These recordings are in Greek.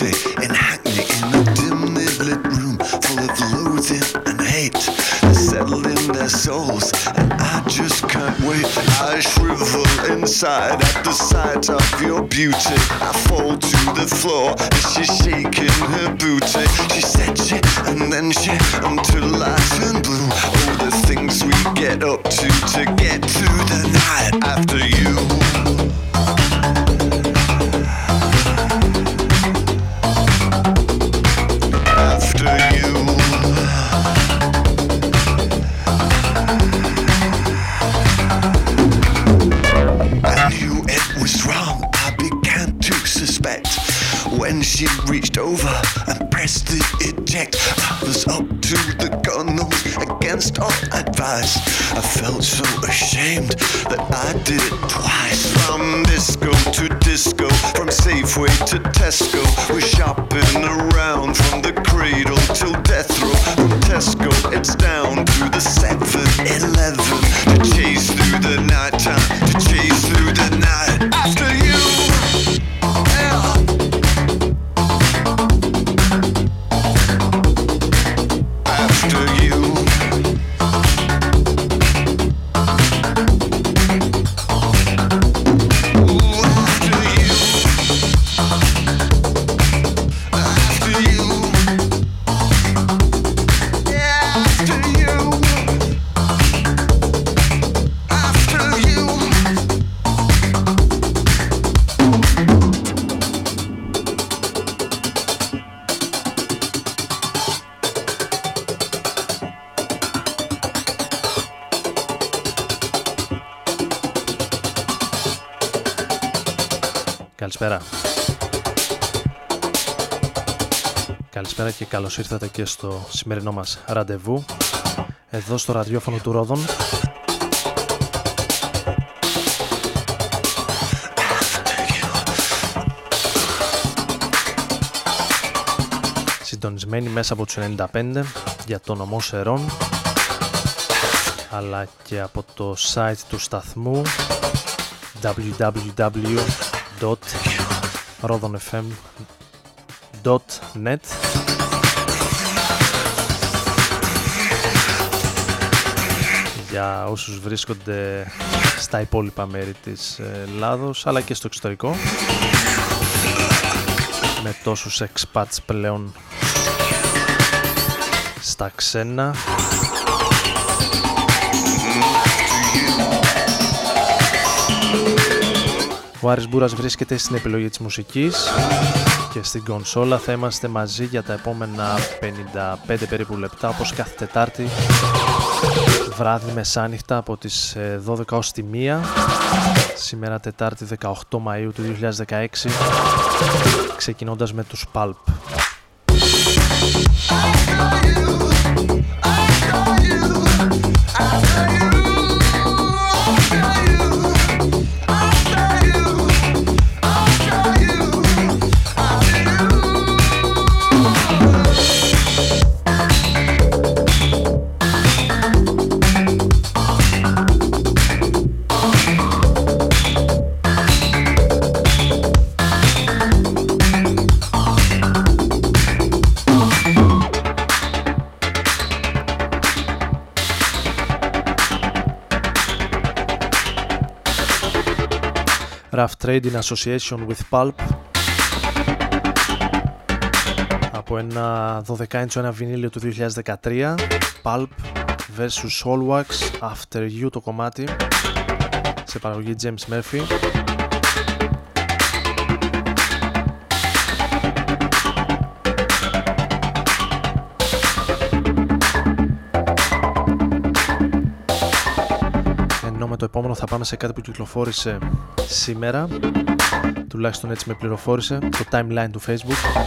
And and hackney in a dimly lit room full of loathing and hate. They settled in their souls, and I just can't wait. I shrivel inside at the sight of your beauty. I fall to the floor as she's shaking her booty. She said she, and then she, until I eyes. I felt so ashamed that I did it twice. From disco to disco, from Safeway to Tesco, και καλώς ήρθατε και στο σημερινό μας ραντεβού εδώ στο ραδιόφωνο του Ρόδων. Συντονισμένοι μέσα από τους 95 για το νομό Σερών αλλά και από το site του σταθμού www.rodonfm.net για όσους βρίσκονται στα υπόλοιπα μέρη της Ελλάδος αλλά και στο εξωτερικό με τόσους expats πλέον στα ξένα. Ο Άρης Μπούρας βρίσκεται στην επιλογή της μουσικής και στην κονσόλα θα είμαστε μαζί για τα επόμενα 55 περίπου λεπτά όπως κάθε Τετάρτη βράδυ μεσάνυχτα από τις 12 ε, ως τη 1 σήμερα Τετάρτη 18 Μαΐου του 2016 ξεκινώντας με τους Pulp. Rough Trade in Association with Pulp από ένα 12 inch ένα βινίλιο του 2013 Pulp vs Solwax After You το κομμάτι σε παραγωγή James Murphy επόμενο θα πάμε σε κάτι που κυκλοφόρησε σήμερα. Τουλάχιστον έτσι με πληροφόρησε το timeline του facebook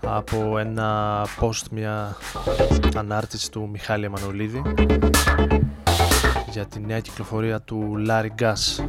από ένα post μια ανάρτηση του Μιχάλη Εμμανολίδη για τη νέα κυκλοφορία του Larry Gas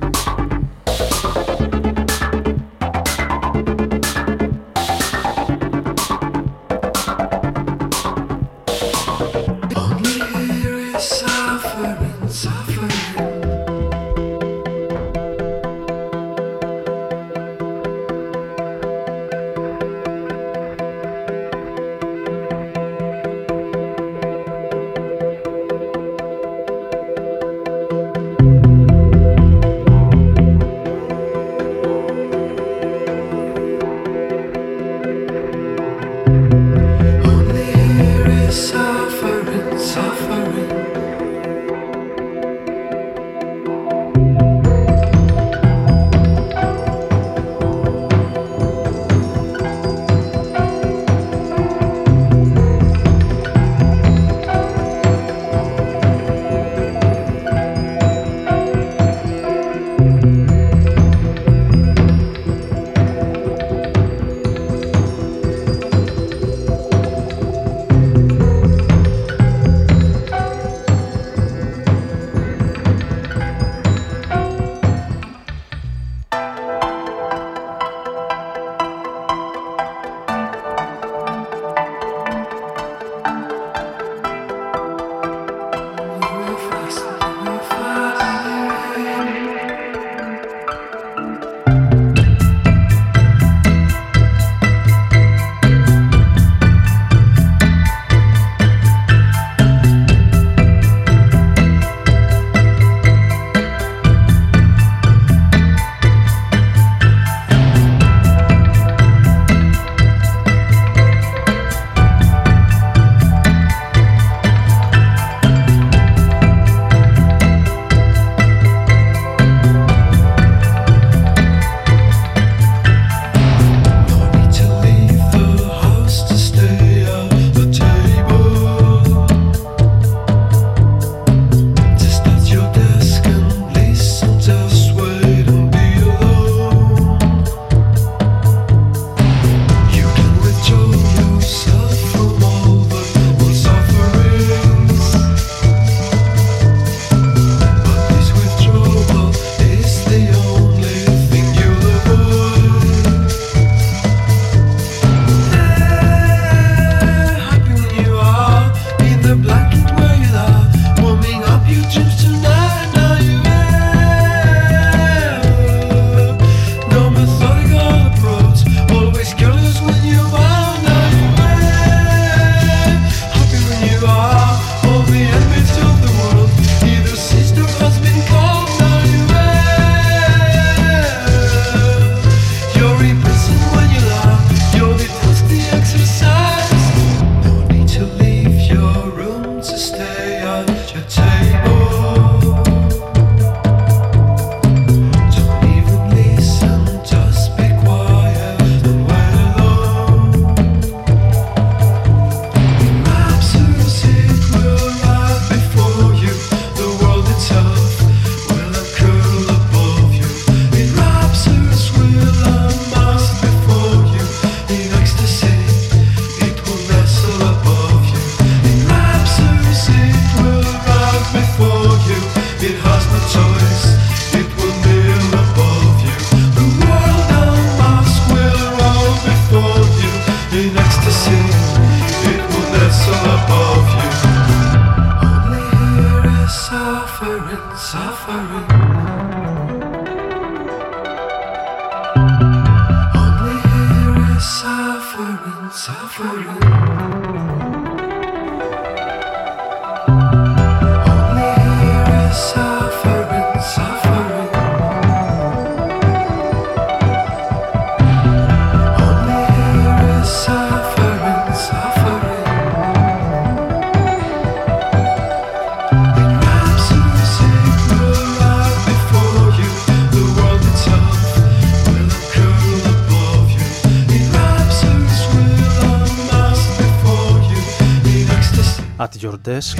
Desk.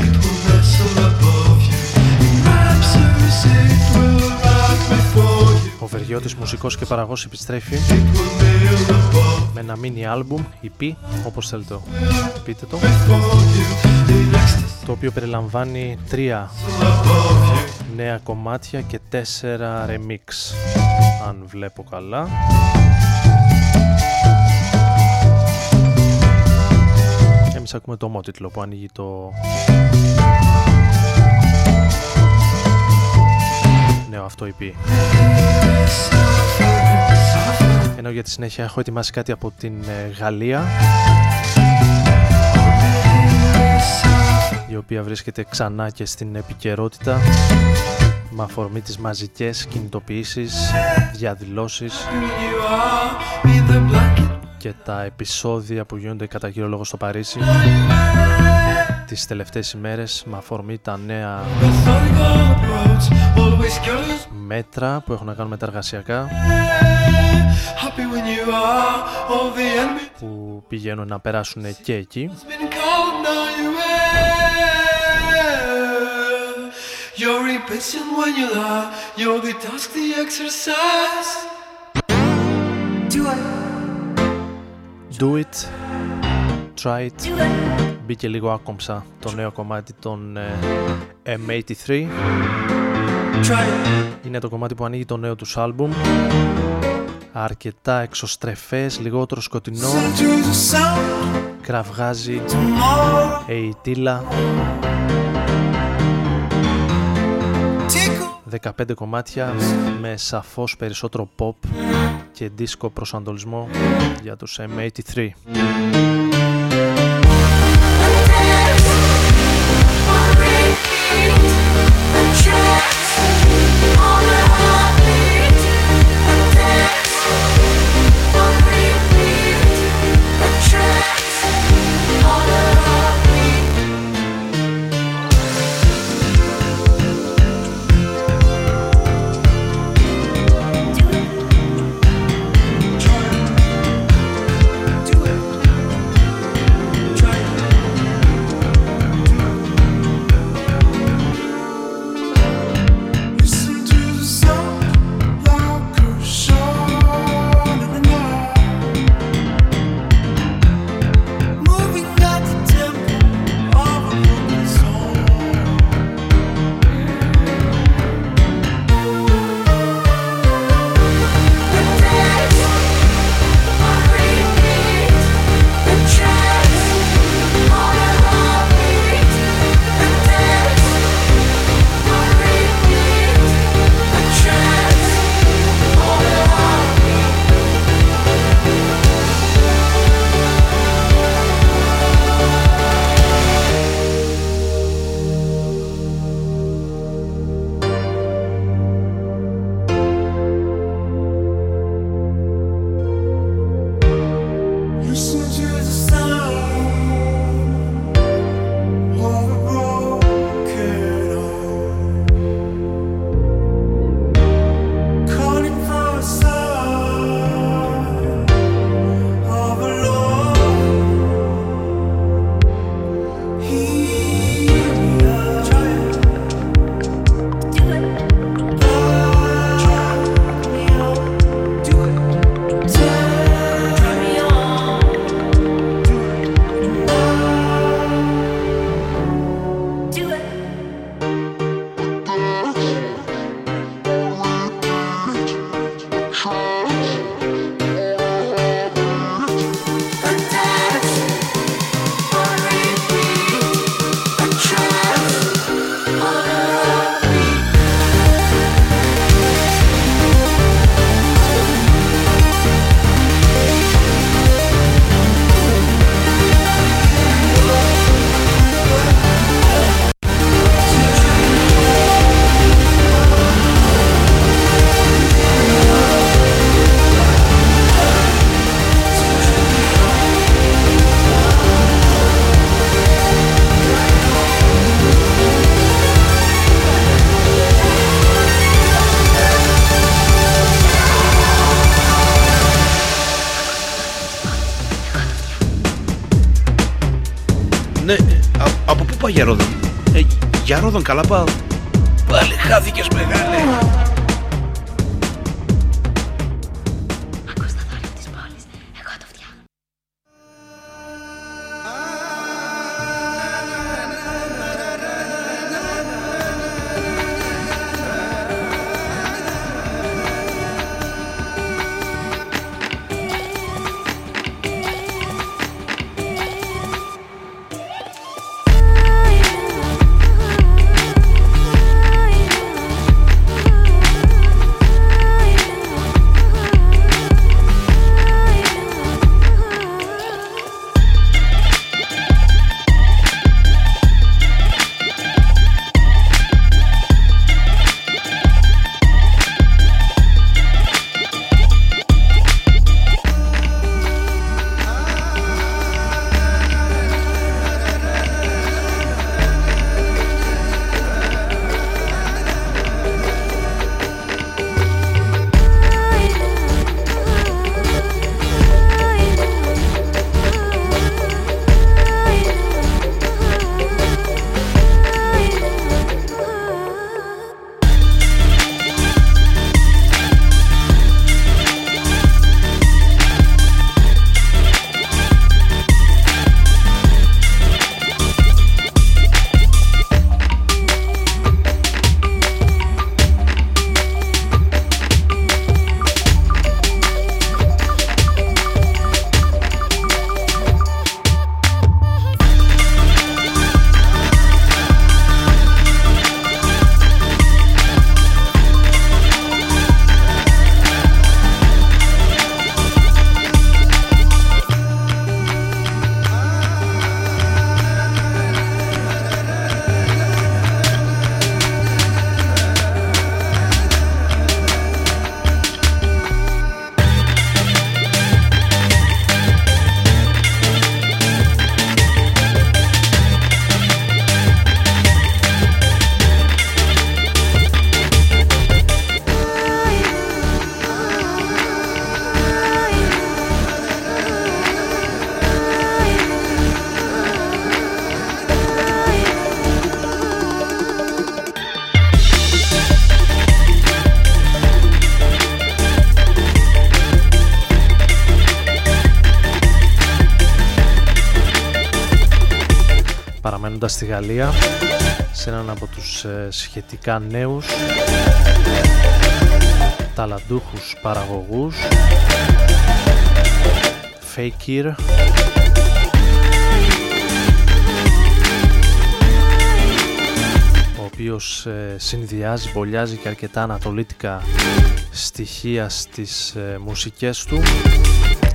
Ο Βεργιώτης μουσικός και παραγός επιστρέφει. Με ένα mini album, EP, όπως θέλετε το πείτε το. Το οποίο περιλαμβάνει τρία νέα κομμάτια και τέσσερα remix αν βλέπω καλά εμείς ακούμε το ομότιτλο που ανοίγει το νέο αυτό EP. Ενώ για τη συνέχεια έχω ετοιμάσει κάτι από την ε, Γαλλία η οποία βρίσκεται ξανά και στην επικαιρότητα με αφορμή τις μαζικές κινητοποιήσεις, διαδηλώσεις και τα επεισόδια που γίνονται κατά κύριο λόγο στο Παρίσι τις τελευταίες ημέρες με αφορμή τα νέα μέτρα που έχουν να κάνουν με τα εργασιακά που πηγαίνουν να περάσουν και εκεί You're impatient when you lie, you're the task, the exercise. Do It, Try It. Μπήκε λίγο άκομψα το νέο κομμάτι των ε, M83. Είναι το κομμάτι που ανοίγει το νέο τους άλμπουμ. Αρκετά εξωστρεφές, λιγότερο σκοτεινό. Κραυγάζει, ειτήλα. 15 κομμάτια με σαφώς περισσότερο pop και δίσκο προσανατολισμό για τους M83. Calabal. Στη Γαλλία σε έναν από τους ε, σχετικά νέους ταλαντούχους παραγωγούς Fakir ο οποίος ε, συνδυάζει, μπολιάζει και αρκετά ανατολίτικα στοιχεία στις ε, μουσικές του.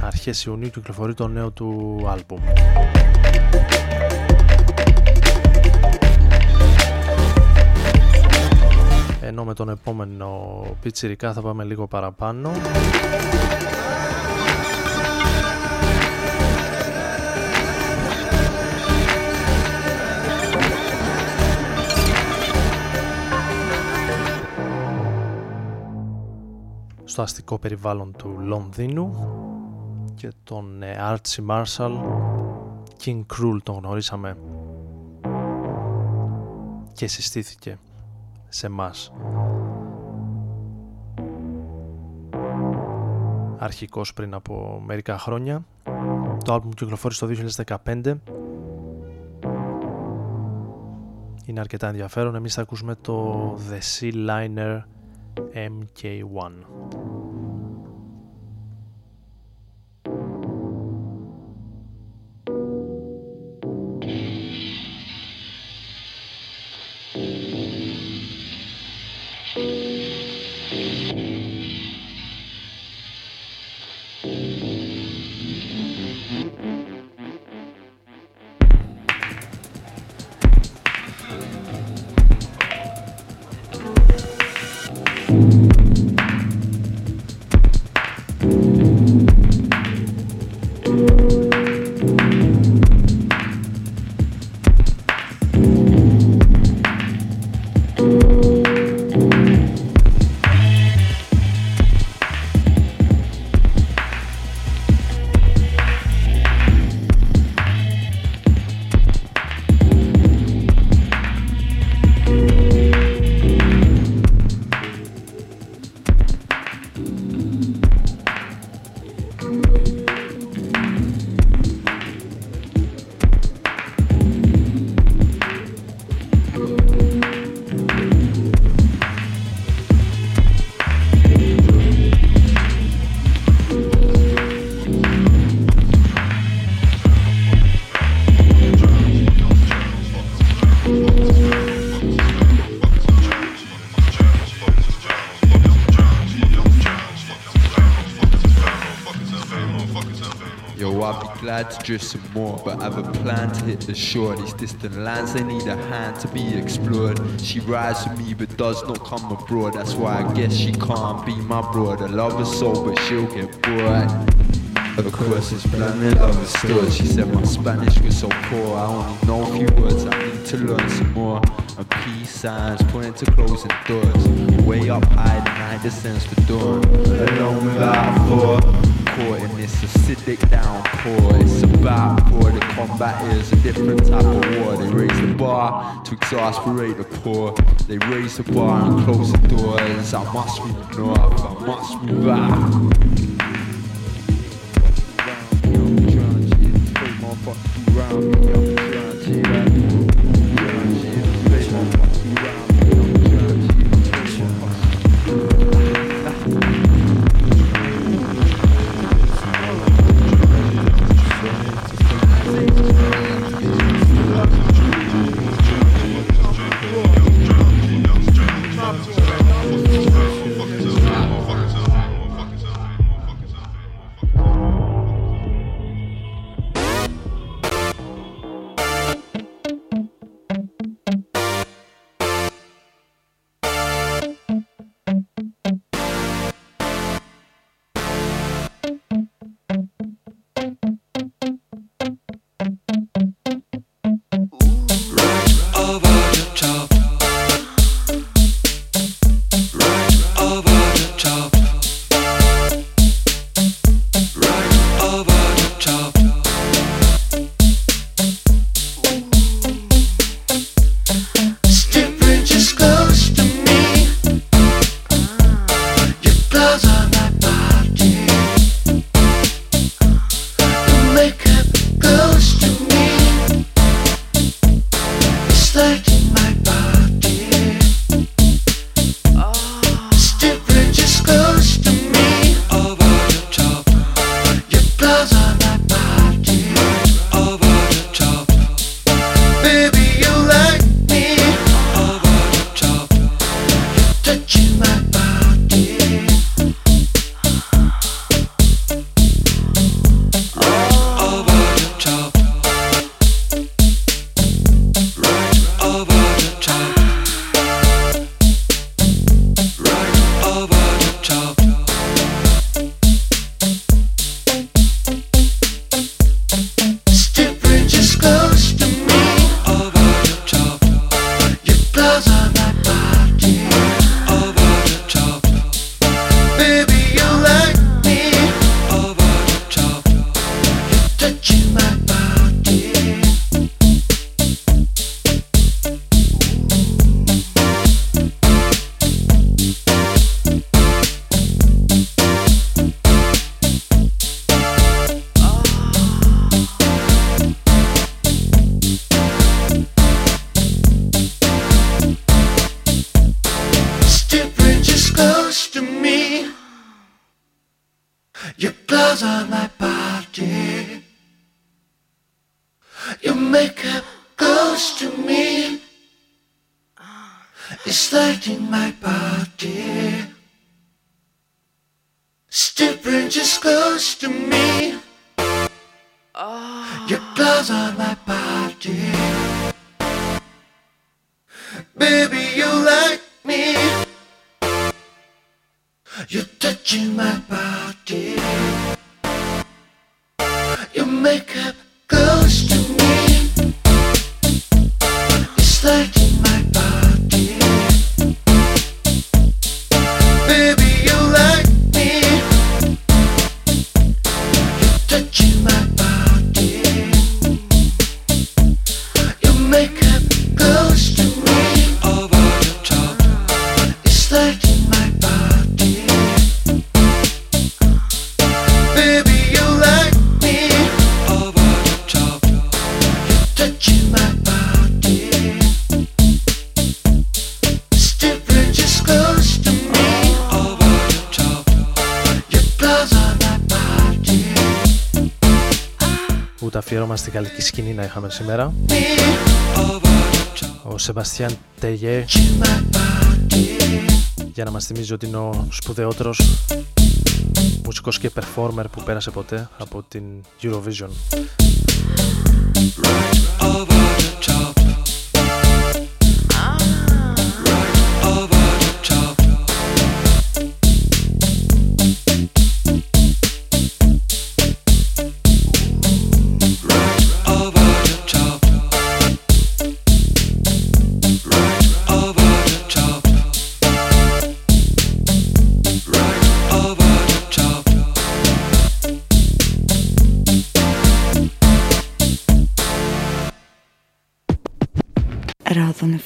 Αρχές Ιουνίου κυκλοφορεί το νέο του άλμπουμ με τον επόμενο πιτσιρικά θα πάμε λίγο παραπάνω. Στο αστικό περιβάλλον του Λονδίνου και τον ε, Archie Marshall King Cruel τον γνωρίσαμε. Και συστήθηκε σε μας. Αρχικός πριν από μερικά χρόνια. Το άλμπουμ κυκλοφόρησε το 2015. Είναι αρκετά ενδιαφέρον. Εμείς θα ακούσουμε το The Sea Liner MK1. To drift some more, but I've a plan to hit the shore. These distant lands, they need a hand to be explored. She rides with me, but does not come abroad. That's why I guess she can't be my broad. I love her so, but she'll get bored. Of course, it's planet understood. She said my Spanish was so poor. I only know a few words, I need to learn some more. And peace signs pointing to closing doors. Way up high, the night descends to dawn. Alone without a thought caught in this acidic downpour. It's about poor. The combat is a different type of war. They raise the bar to exasperate the poor. They raise the bar and close the doors. I must move north. I must move out. touching my body. Your makeup να είχαμε σήμερα. Ο Σεβαστιάν Τεγέ για να μας θυμίζει ότι είναι ο σπουδαιότερος μουσικός και performer που πέρασε ποτέ από την Eurovision. Ράδον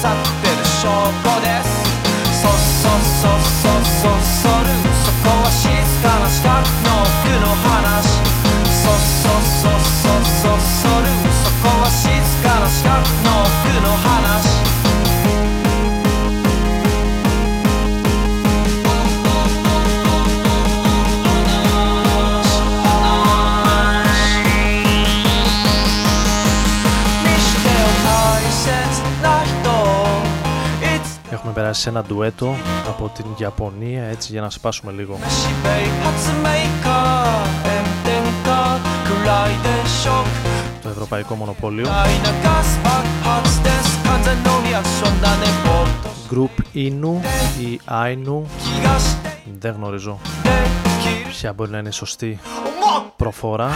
去ってる証拠です。そうそうそうそうそう。Σε ένα ντουέτο από την Ιαπωνία έτσι για να σπάσουμε λίγο. Το ευρωπαϊκό μονοπόλιο. Group Inu ή Ainu δεν γνωρίζω ποια μπορεί να είναι σωστή προφορά.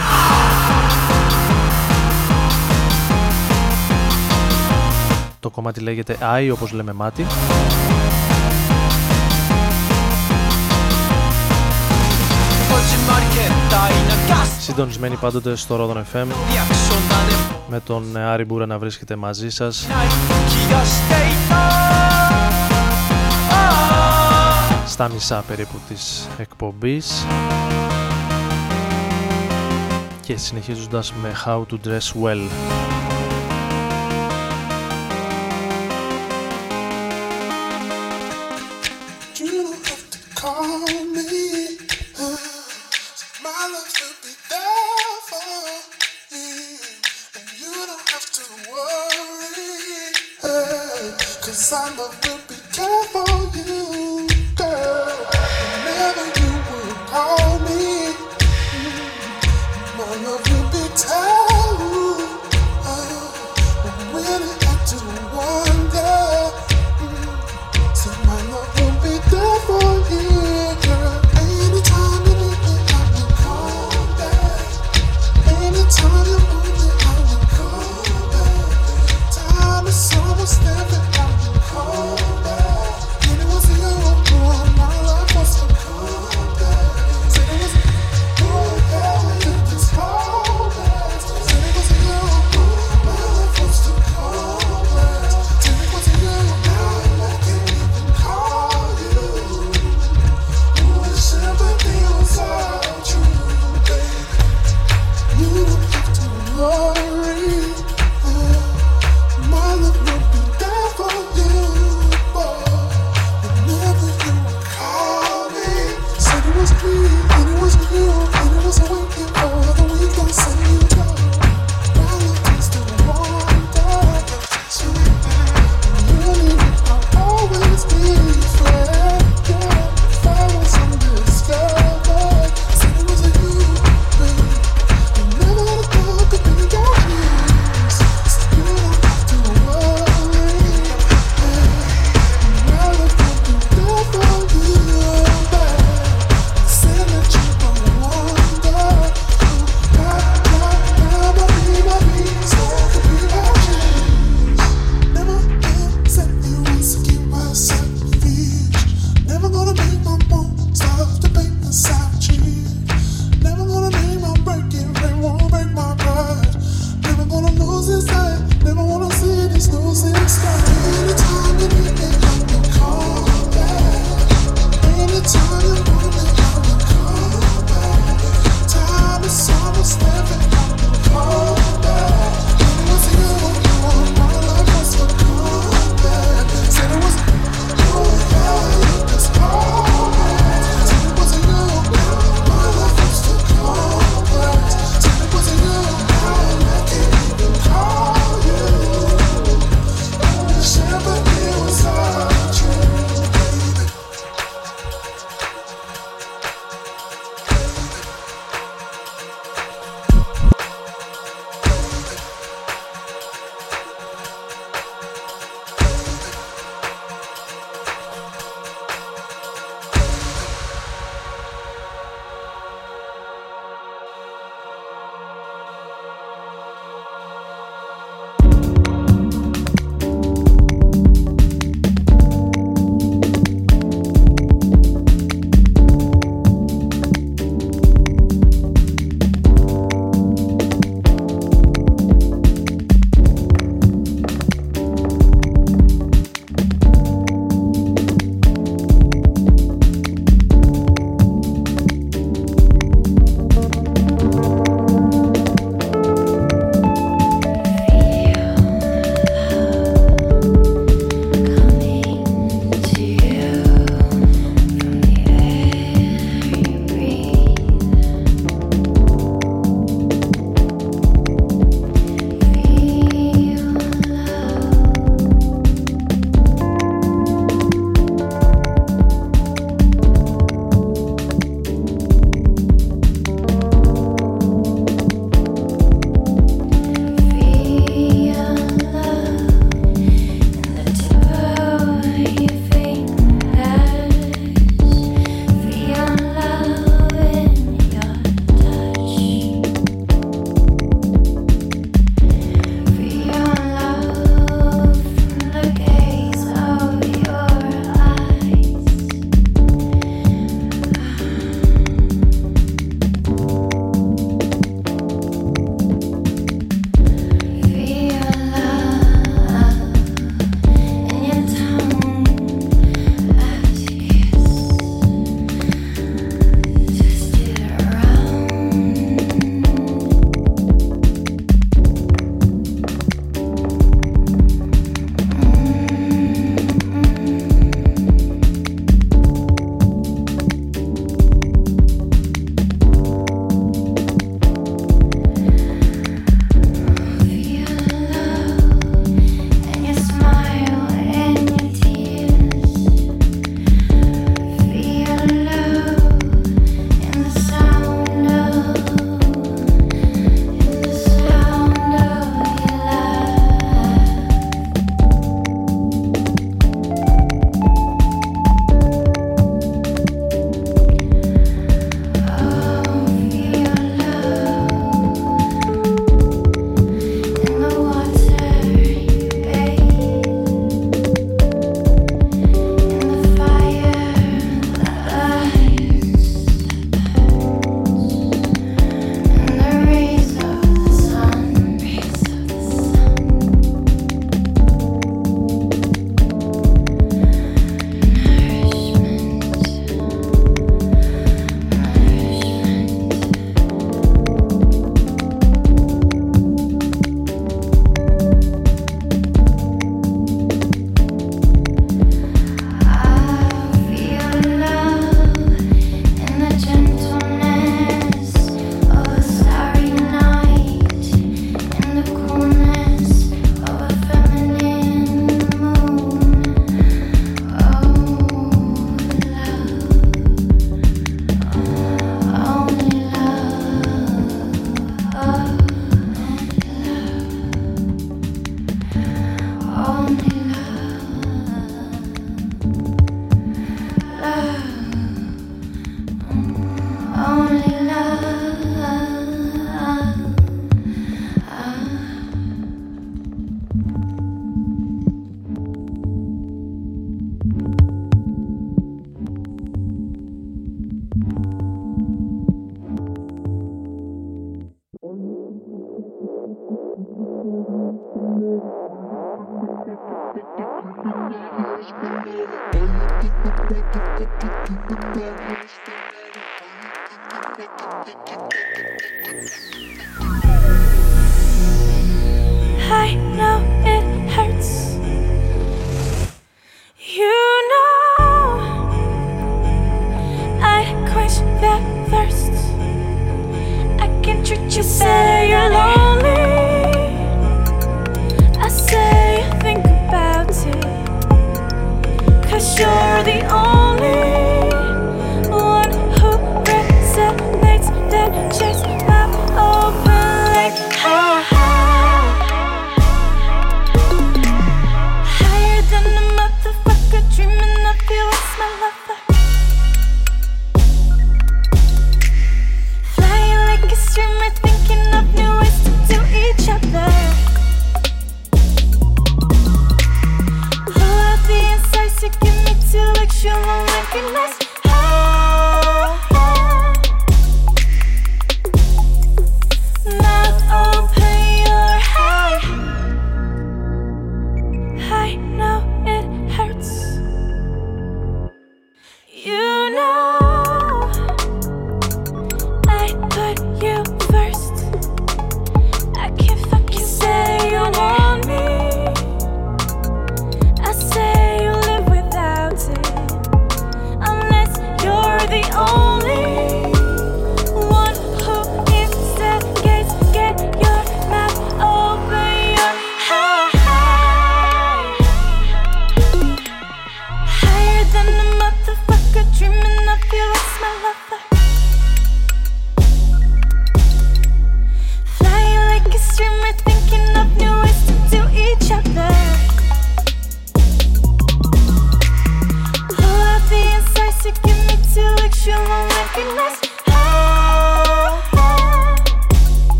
Το κομμάτι λέγεται I όπως λέμε μάτι. Συντονισμένοι πάντοτε στο Ρόδον FM με τον Άρη Μπούρα να βρίσκεται μαζί σας. Στα μισά περίπου της εκπομπής. Και συνεχίζοντας με How to Dress Well.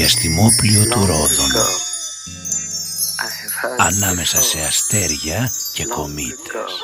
Διαστημόπλιο του Ρόδων ανάμεσα σε αστέρια και κομήτες.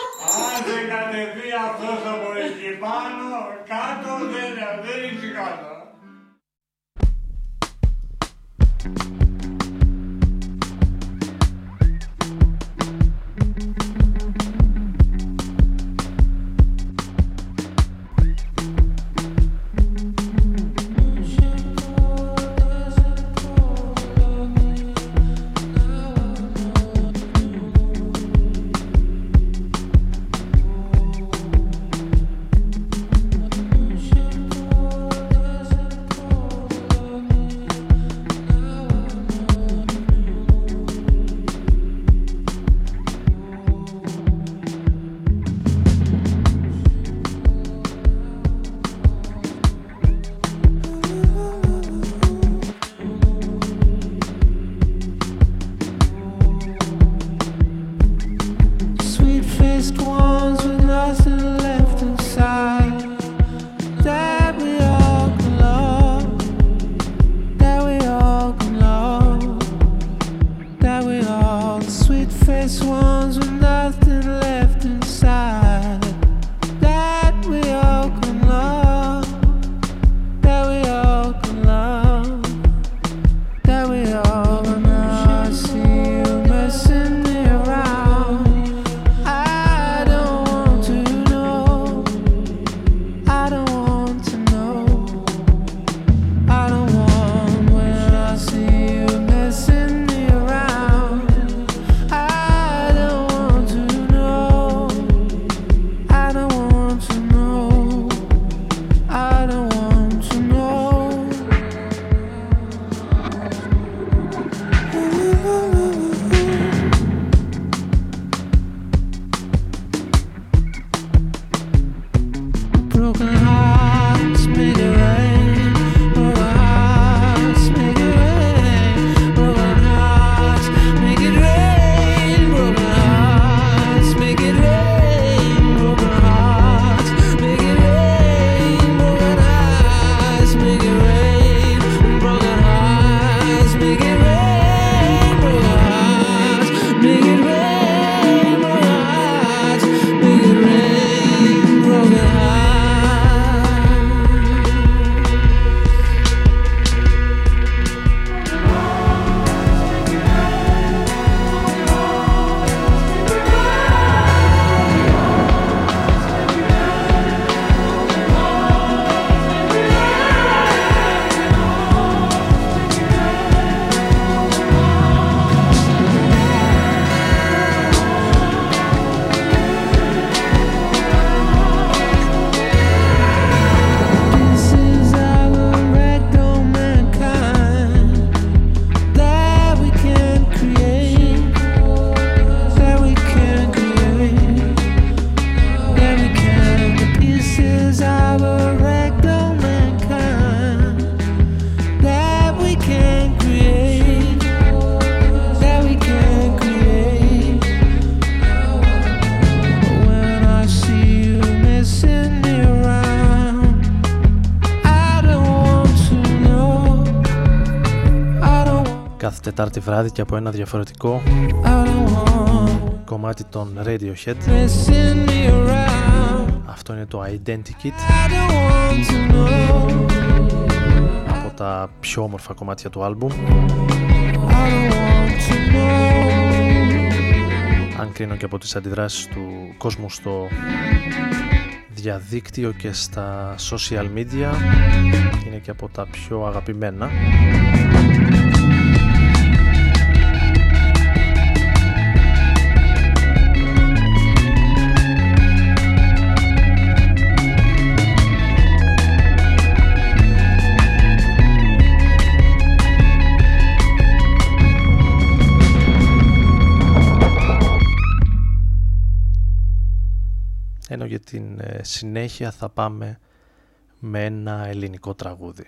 Τετάρτη βράδυ και από ένα διαφορετικό κομμάτι των Radiohead. Αυτό είναι το Identikit. Από τα πιο όμορφα κομμάτια του άλμπουμ. Αν κρίνω και από τις αντιδράσεις του κόσμου στο διαδίκτυο και στα social media είναι και από τα πιο αγαπημένα συνέχεια θα πάμε με ένα ελληνικό τραγούδι.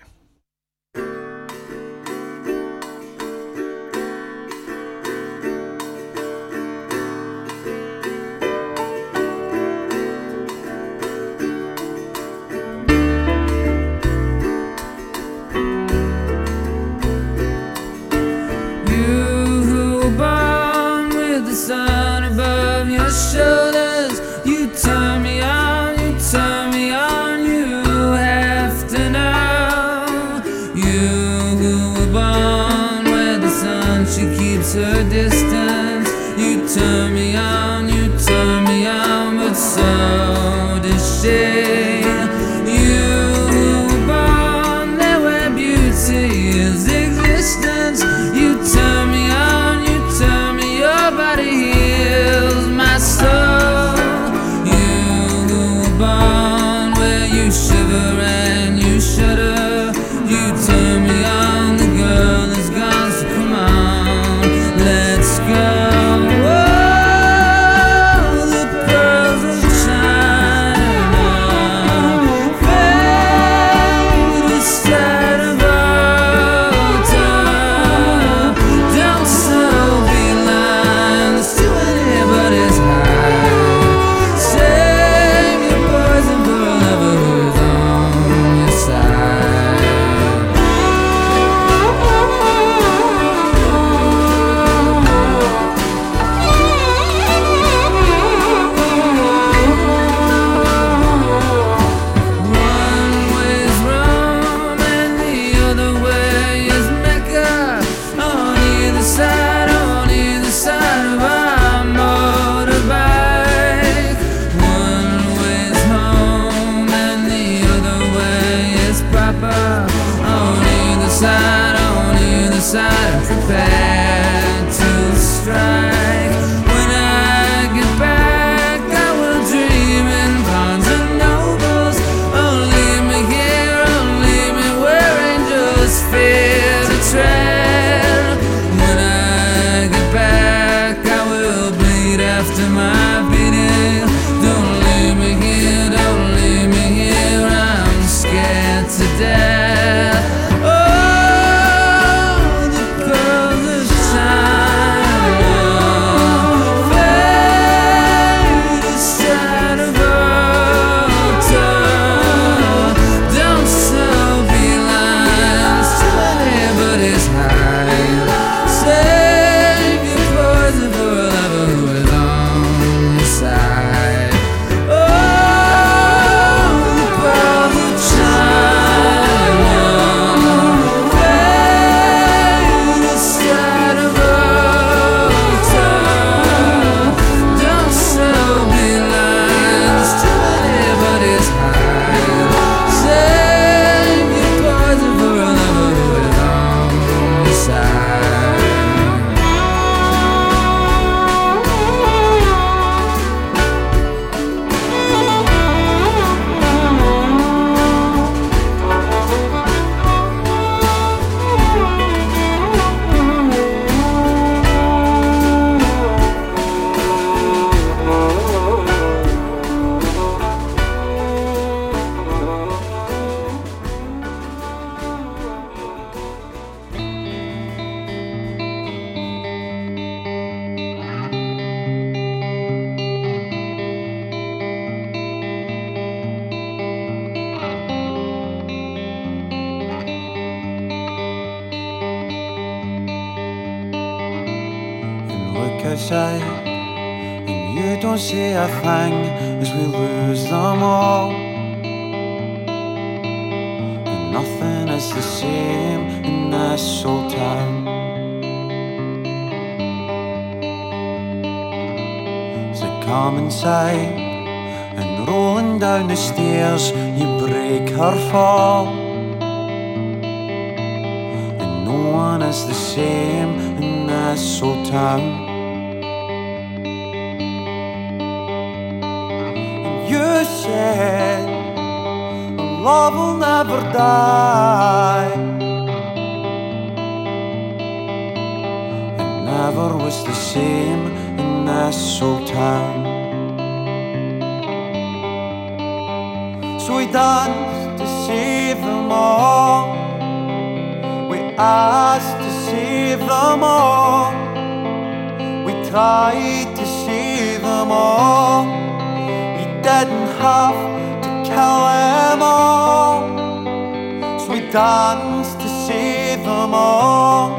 Danced to save them all.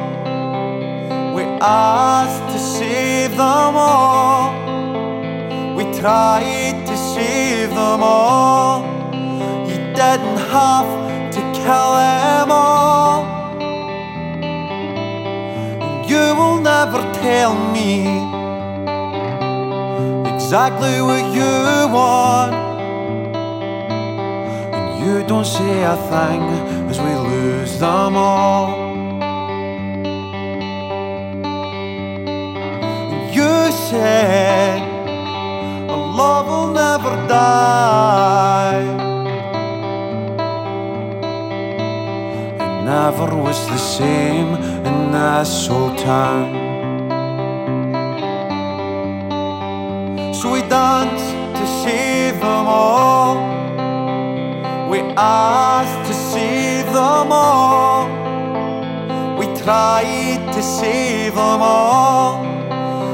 We asked to save them all. We tried to save them all. You didn't have to kill them all. You will never tell me exactly what you want. You don't say a thing as we lose them all. You said our love will never die. It never was the same in this old town. So we danced to save them all. We asked to save them all. We tried to save them all.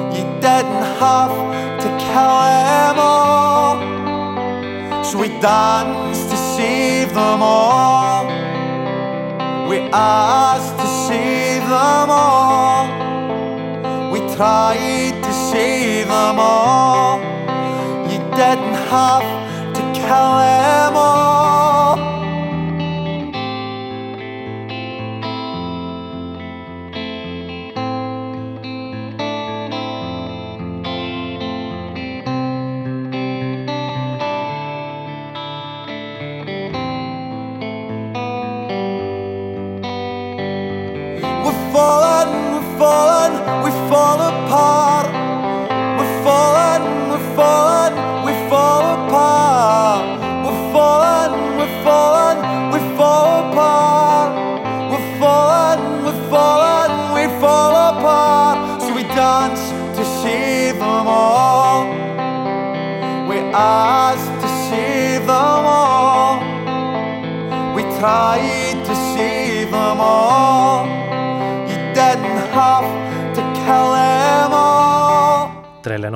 You didn't have to kill them all. So we danced to save them all. We asked to save them all. We tried to save them all. You didn't have to kill them all.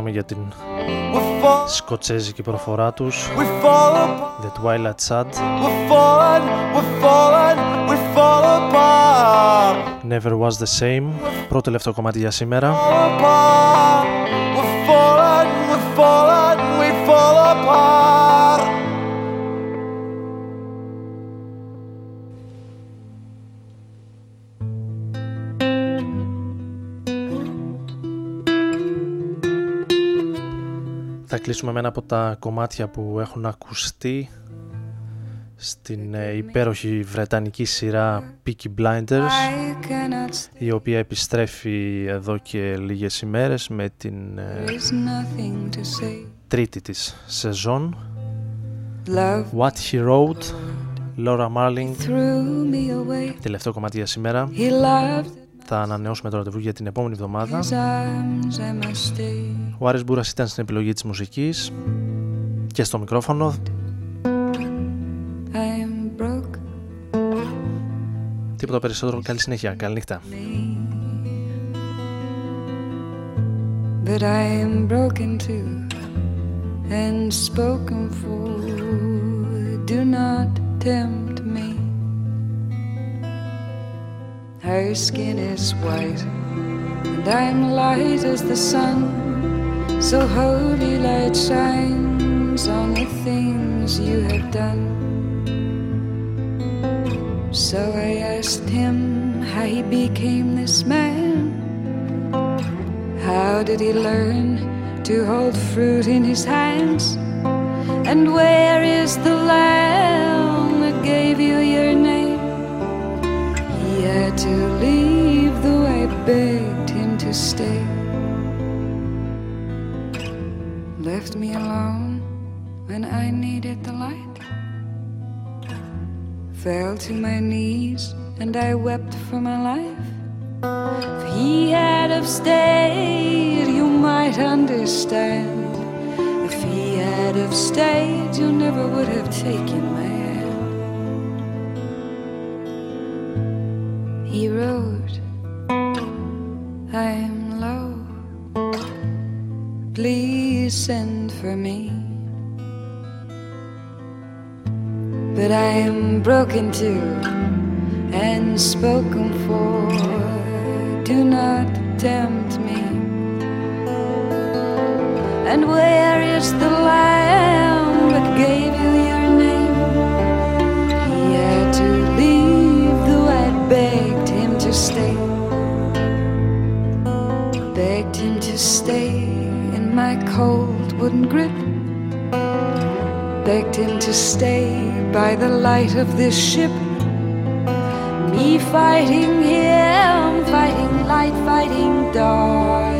Για την σκοτσέζικη προφορά τους. The Twilight Never was the same. Πρώτο λεπτό κομμάτι για σήμερα. Κλείσουμε με ένα από τα κομμάτια που έχουν ακουστεί στην ε, υπέροχη βρετανική σειρά Peaky Blinders η οποία επιστρέφει εδώ και λίγες ημέρες με την ε, τρίτη της σεζόν. What He Wrote Laura Marling. τελευταίο κομμάτι για σήμερα θα ανανεώσουμε το ραντεβού για την επόμενη εβδομάδα. Ο Άρης Μπούρας ήταν στην επιλογή της μουσικής και στο μικρόφωνο. Τίποτα περισσότερο καλή συνέχεια, καλή νύχτα. But I am broken too and spoken for. Do not tempt Her skin is white and I'm light as the sun. So holy light shines on the things you have done. So I asked him how he became this man. How did he learn to hold fruit in his hands? And where is the lamb to leave, though I begged him to stay. Left me alone when I needed the light. Fell to my knees and I wept for my life. If he had have stayed, you might understand. If he had have stayed, you never would have taken my He wrote, I'm low. Please send for me. But I am broken too and spoken for. Do not tempt me. And where is the lamb that gave you stay in my cold wooden grip. Begged him to stay by the light of this ship. Me fighting him, fighting light, fighting dawn.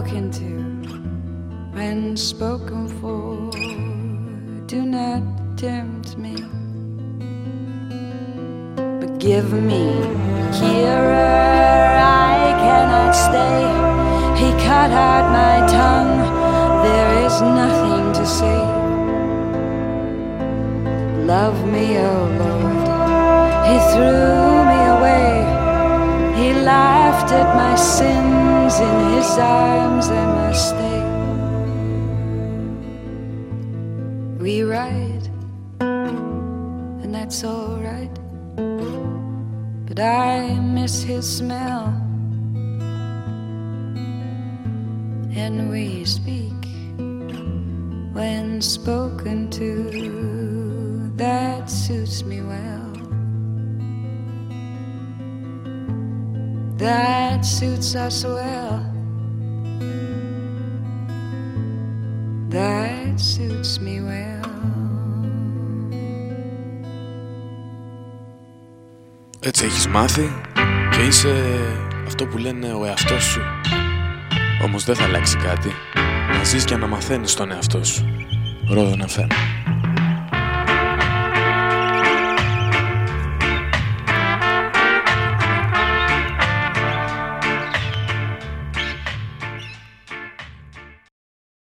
Broken too when spoken for. Do not tempt me, but give me Kira. I cannot stay. He cut out my tongue. There is nothing to say. Love me, oh Lord. He threw me away. He laughed at my In his arms I must stay. We ride, and that's alright. But I miss his smell. Suits us well. That suits me well. Έτσι έχεις μάθει και είσαι αυτό που λένε ο εαυτός σου. Όμως δεν θα αλλάξει κάτι. Να ζεις και να μαθαίνεις τον εαυτό σου. Ρόδο να φέρνει.